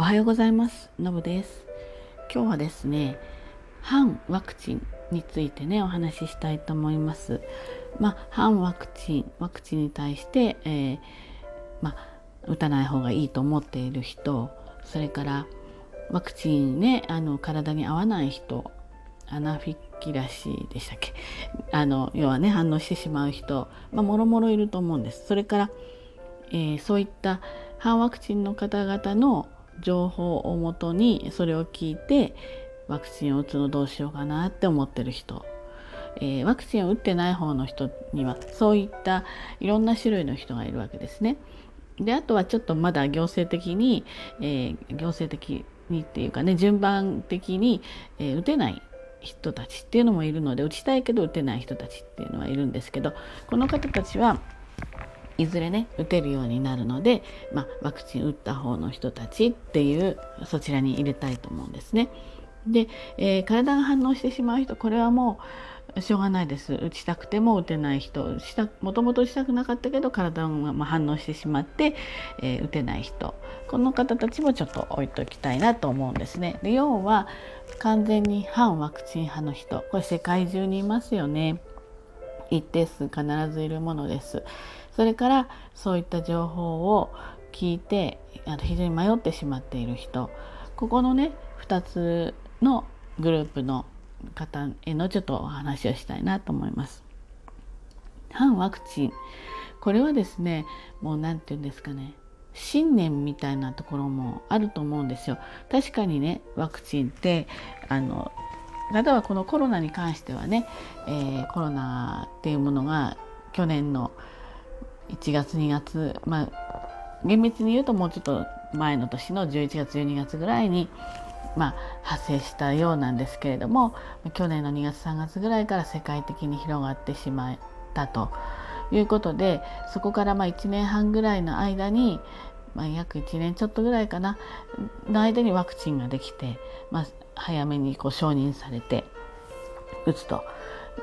おはようございます。のぶです。今日はですね、反ワクチンについてね、お話ししたいと思います。まあ、反ワクチン、ワクチンに対して、えー、まあ、打たない方がいいと思っている人、それからワクチンね、あの体に合わない人、アナフィキラシーでしたっけ？あの要はね反応してしまう人、まあ、もろもろいると思うんです。それから、えー、そういった反ワクチンの方々の情報をもとにそれを聞いてワクチンを打つのどうしようかなって思ってる人、えー、ワクチンを打ってない方の人にはそういったいろんな種類の人がいるわけですね。であとはちょっとまだ行政的に、えー、行政的にっていうかね順番的に、えー、打てない人たちっていうのもいるので打ちたいけど打てない人たちっていうのはいるんですけどこの方たちはいずれね打てるようになるので、まあ、ワクチン打った方の人たちっていうそちらに入れたいと思うんですね。で、えー、体が反応してしまう人これはもうしょうがないです打ちたくても打てない人したもともと打ちたくなかったけど体が反応してしまって、えー、打てない人この方たちもちょっと置いときたいなと思うんですね。で要は完全に反ワクチン派の人これ世界中にいますよね。一定数必ずいるものです。それからそういった情報を聞いてあの非常に迷ってしまっている人ここのね2つのグループの方へのちょっとお話をしたいなと思います。反ワクチンこれはですねもう何て言うんですかね信念みたいなところもあると思うんですよ。確かにねワクチンってあの例えばこのコロナに関してはね、えー、コロナっていうものが去年の1月2月まあ厳密に言うともうちょっと前の年の11月12月ぐらいに、まあ、発生したようなんですけれども去年の2月3月ぐらいから世界的に広がってしまったということでそこからまあ1年半ぐらいの間に、まあ、約1年ちょっとぐらいかなの間にワクチンができて、まあ、早めにこう承認されて打つと。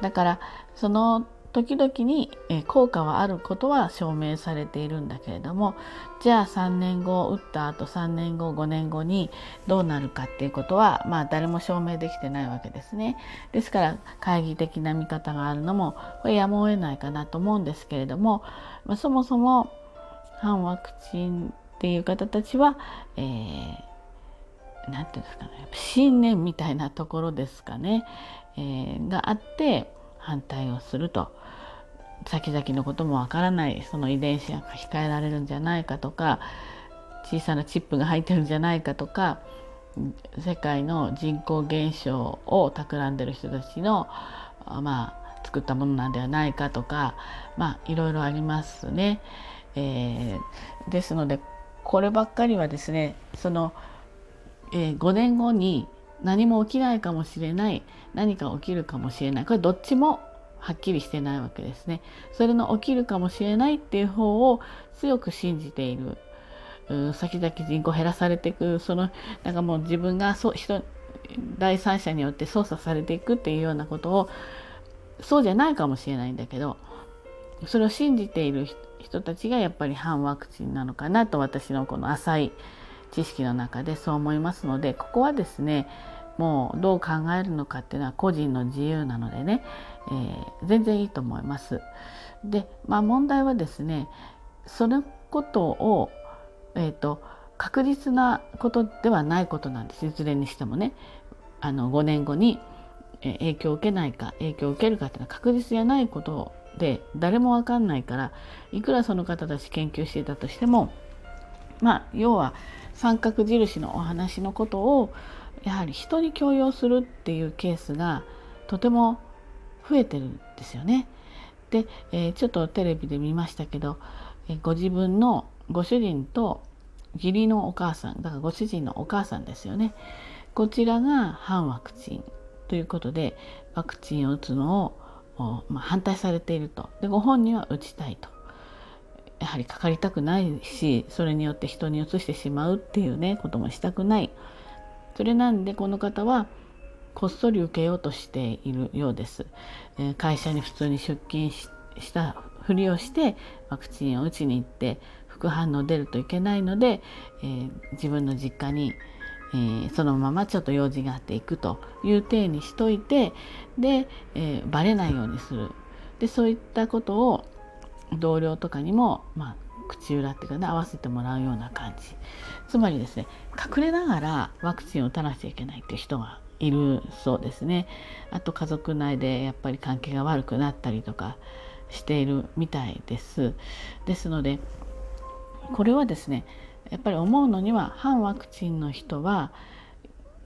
だからその時々に効果はあることは証明されているんだけれどもじゃあ3年後打った後3年後5年後にどうなるかっていうことはまあ誰も証明できてないわけですね。ですから懐疑的な見方があるのもこれやむを得ないかなと思うんですけれども、まあ、そもそも反ワクチンっていう方たちは、えー何て言うんですかね信念みたいなところですかね、えー、があって反対をすると先々のこともわからないその遺伝子が控えられるんじゃないかとか小さなチップが入ってるんじゃないかとか世界の人口減少を企んでる人たちのまあ作ったものなんではないかとかまあいろいろありますね。えー、ですのでこればっかりはですねその、えー、5年後に何も起きないかもしれない何か起きるかもしれないこれどっちもはっきりしてないわけですね。それの起きるかもしれないっていう方を強く信じている。先々人口減らされていくそのなんかもう自分がそ人第三者によって操作されていくっていうようなことをそうじゃないかもしれないんだけどそれを信じている人たちがやっぱり反ワクチンなのかなと私のこの浅い知識の中でそう思いますのでここはですねもうどう考えるのかっていうのは個人の自由なのでね、えー、全然いいと思います。でまあ問題はですねそのことを、えーと、確実なことではないことなんですいずれにしてもねあの5年後に影響を受けないか影響を受けるかっていうのは確実じゃないことで誰も分かんないからいくらその方たち研究していたとしてもまあ要は三角印のお話のことをやはり人に強要するっていうケースがとても増えてるんですよね。で、えー、ちょっとテレビで見ましたけど、えー、ご自分のご主人と義理のお母さんだからご主人のお母さんですよね。こちらが反ワクチンということでワクチンを打つのを、まあ、反対されていると。でご本人は打ちたいと。やはりかかりたくないしそれによって人にうつしてしまうっていうねこともしたくない。それなんでこの方はこっそり受けようとしているようです。え、会社に普通に出勤したふりをしてワクチンを打ちに行って副反応出るといけないので、えー、自分の実家に、えー、そのままちょっと用事があっていくという体にしといてで、えー、バレないようにするでそういったことを同僚とかにも、まあ、口裏っていうかね合わせてもらうような感じつまりですね隠れながらワクチンを打たなきゃいけないっていう人がいるそうですね。あと家族内でやっぱり関係が悪くなったりとかしているみたいです。ですのでこれはですねやっぱり思うのには反ワクチンの人は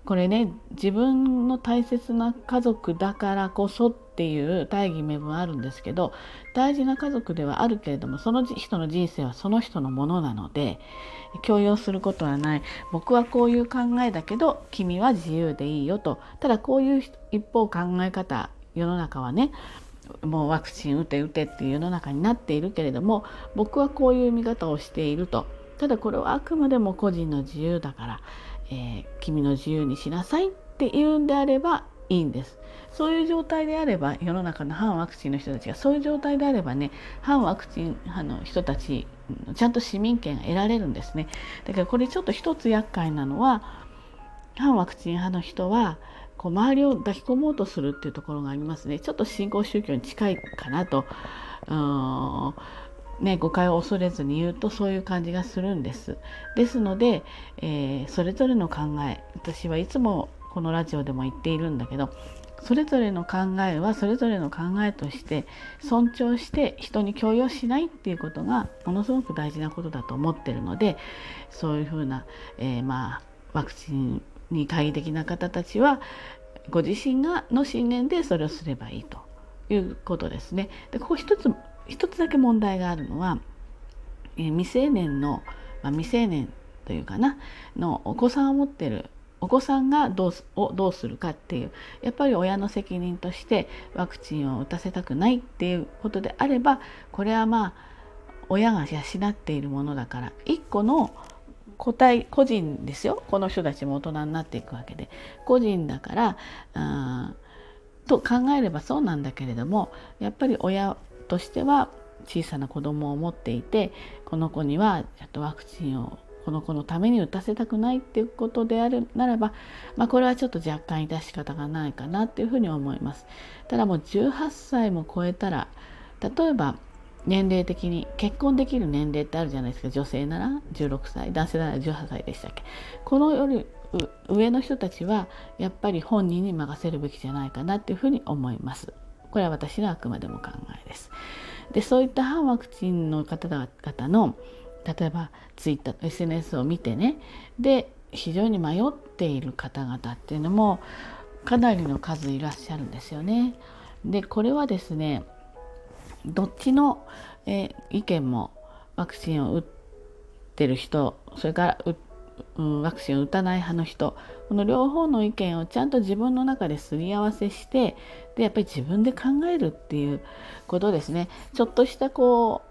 これね自分の大切な家族だからこそっていう大義名分あるんですけど大事な家族ではあるけれどもその人の人生はその人のものなので強要することはない。僕はこういう考えだけど君は自由でいいよと。ただこういう一方考え方世の中はねもうワクチン打て打てっていう世の中になっているけれども僕はこういう見方をしていると。ただこれはあくまでも個人の自由だからえー、君の自由にしなさいって言うんであればいいんです。そういう状態であれば世の中の反ワクチンの人たちがそういう状態であればね反ワクチン派の人たちちゃんと市民権が得られるんですね。だからこれちょっと一つ厄介なのは反ワクチン派の人はこう周りを抱き込もうとするっていうところがありますね。ちょっと新興宗教に近いかなと。ね、誤解を恐れずに言うとそういう感じがするんです。ですので、えー、それぞれの考え私はいつもこのラジオでも言っているんだけどそれぞれの考えはそれぞれの考えとして尊重して人に強要しないっていうことがものすごく大事なことだと思ってるのでそういうふうな、えー、まあワクチンに懐疑的な方たちはご自身がの信念でそれをすればいいということですね。でここ一つ一つだけ問題があるのは、えー、未成年の、まあ、未成年というかなのお子さんを持ってるお子さんがどうをどうするかっていうやっぱり親の責任としてワクチンを打たせたくないっていうことであればこれはまあ親が養っているものだから一個の個体個人ですよ。この人たちも大人になっていくわけで。個人だからあと考えればそうなんだけれどもやっぱり親としては小さな子供を持っていてこの子にはちょっとワクチンをこの子のために打たせたくないっていうことであるならば、まあ、これはちょっと若干致し方がないかなっていうふうに思います。ただもう18歳も超えたら例えば年齢的に結婚できる年齢ってあるじゃないですか女性なら16歳男性なら18歳でしたっけこのより上の人たちはやっぱり本人に任せるべきじゃないかなっていうふうに思います。これは私のあくまでも考えです。でそういった反ワクチンの方々の例えばツイッター SNS を見てねで非常に迷っている方々っていうのもかなりの数いらっしゃるんですよね。でこれはですねどっちの、え意見もワクチンを打ってる人それからうん、ワクチンを打たない派の人この両方の意見をちゃんと自分の中ですり合わせしてでやっぱり自分で考えるっていうことですねちょっとしたこう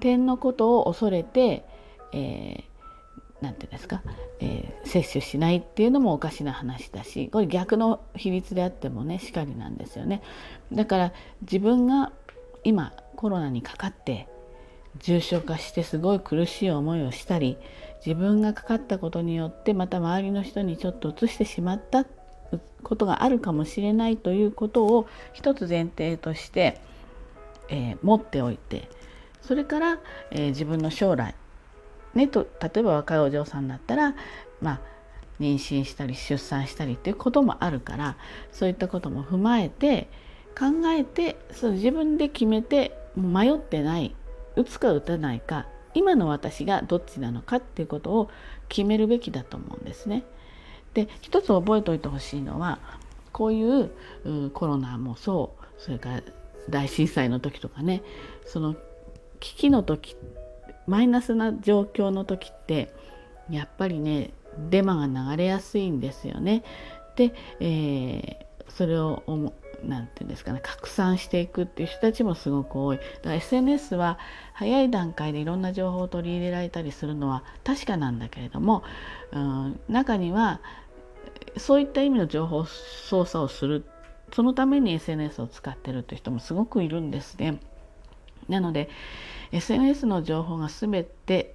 点のことを恐れて、えー、なんていうんですか、えー、接種しないっていうのもおかしな話だしこれ逆の比率であってもねしかりなんですよね。だから自分が今コロナにかかって重症化してすごい苦しい思いをしたり自分がかかったことによってまた周りの人にちょっと移してしまったことがあるかもしれないということを一つ前提として、えー、持っておいてそれから、えー、自分の将来ねと例えば若いお嬢さんだったらまあ妊娠したり出産したりっていうこともあるからそういったことも踏まえて考えてその自分で決めて迷ってない打つか打たないか今の私がどっちなのかっていうことを決めるべきだと思うんですね。で一つ覚えておいてほしいのはこういうコロナもそうそれから大震災の時とかねその危機の時マイナスな状況の時ってやっぱりねデマが流れやすいんですよね。で、えー、それを何て言うんですかね拡散していくっていう人たちもすごく多いだから SNS は早い段階でいろんな情報を取り入れられたりするのは確かなんだけれども、うん、中にはそういった意味の情報操作をするそのために SNS を使ってるって人もすごくいるんですね。なので SNS の情報が全て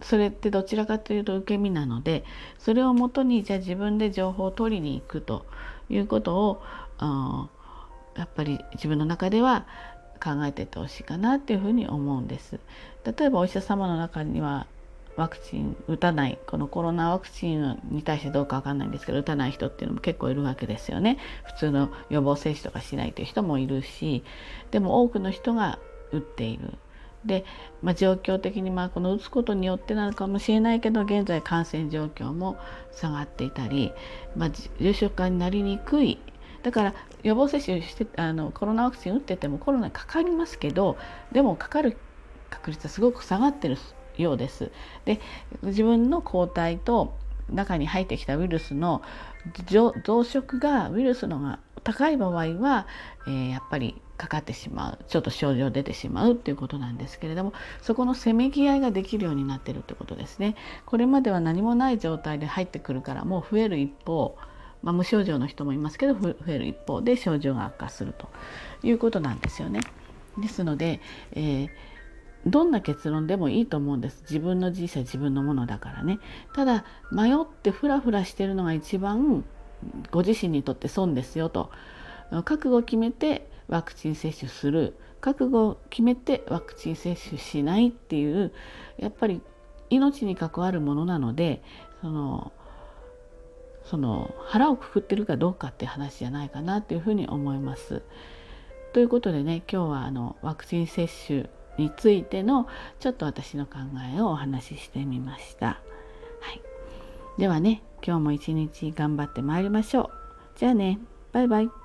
それってどちらかというと受け身なのでそれをもとにじゃあ自分で情報を取りに行くということをやっぱり自分の中では考えていってほしいかなっていうふうに思うんです。例えばお医者様の中にはワクチン打たないこのコロナワクチンに対してどうかわかんないんですけど打たない人っていうのも結構いるわけですよね普通の予防接種とかしないという人もいるしでも多くの人が打っているで、まあ、状況的にまあこの打つことによってなのかもしれないけど現在感染状況も下がっていたり、まあ、重症化になりにくいだから予防接種してあのコロナワクチン打っててもコロナかかりますけどでもかかる確率はすごく下がってるようです。で自分の抗体と中に入ってきたウイルスの増殖がウイルスのが高い場合は、えー、やっぱりかかってしまうちょっと症状出てしまうっていうことなんですけれどもそこのせめぎ合いができるようになってるってことですね。これまでは何もない状態で入ってくるからもう増える一方まあ、無症状の人もいますけど増える一方で症状が悪化するということなんですよね。ですので、えーどんな結論でもいいと思うんです自分の人生自分のものだからねただ迷ってフラフラしてるのが一番ご自身にとって損ですよと覚悟を決めてワクチン接種する覚悟を決めてワクチン接種しないっていうやっぱり命に関わるものなのでそのその腹をくくってるかどうかって話じゃないかなっていうふうに思います。ということでね今日はあのワクチン接種についてのちょっと私の考えをお話ししてみました。はい、ではね今日も一日頑張ってまいりましょう。じゃあねバイバイ。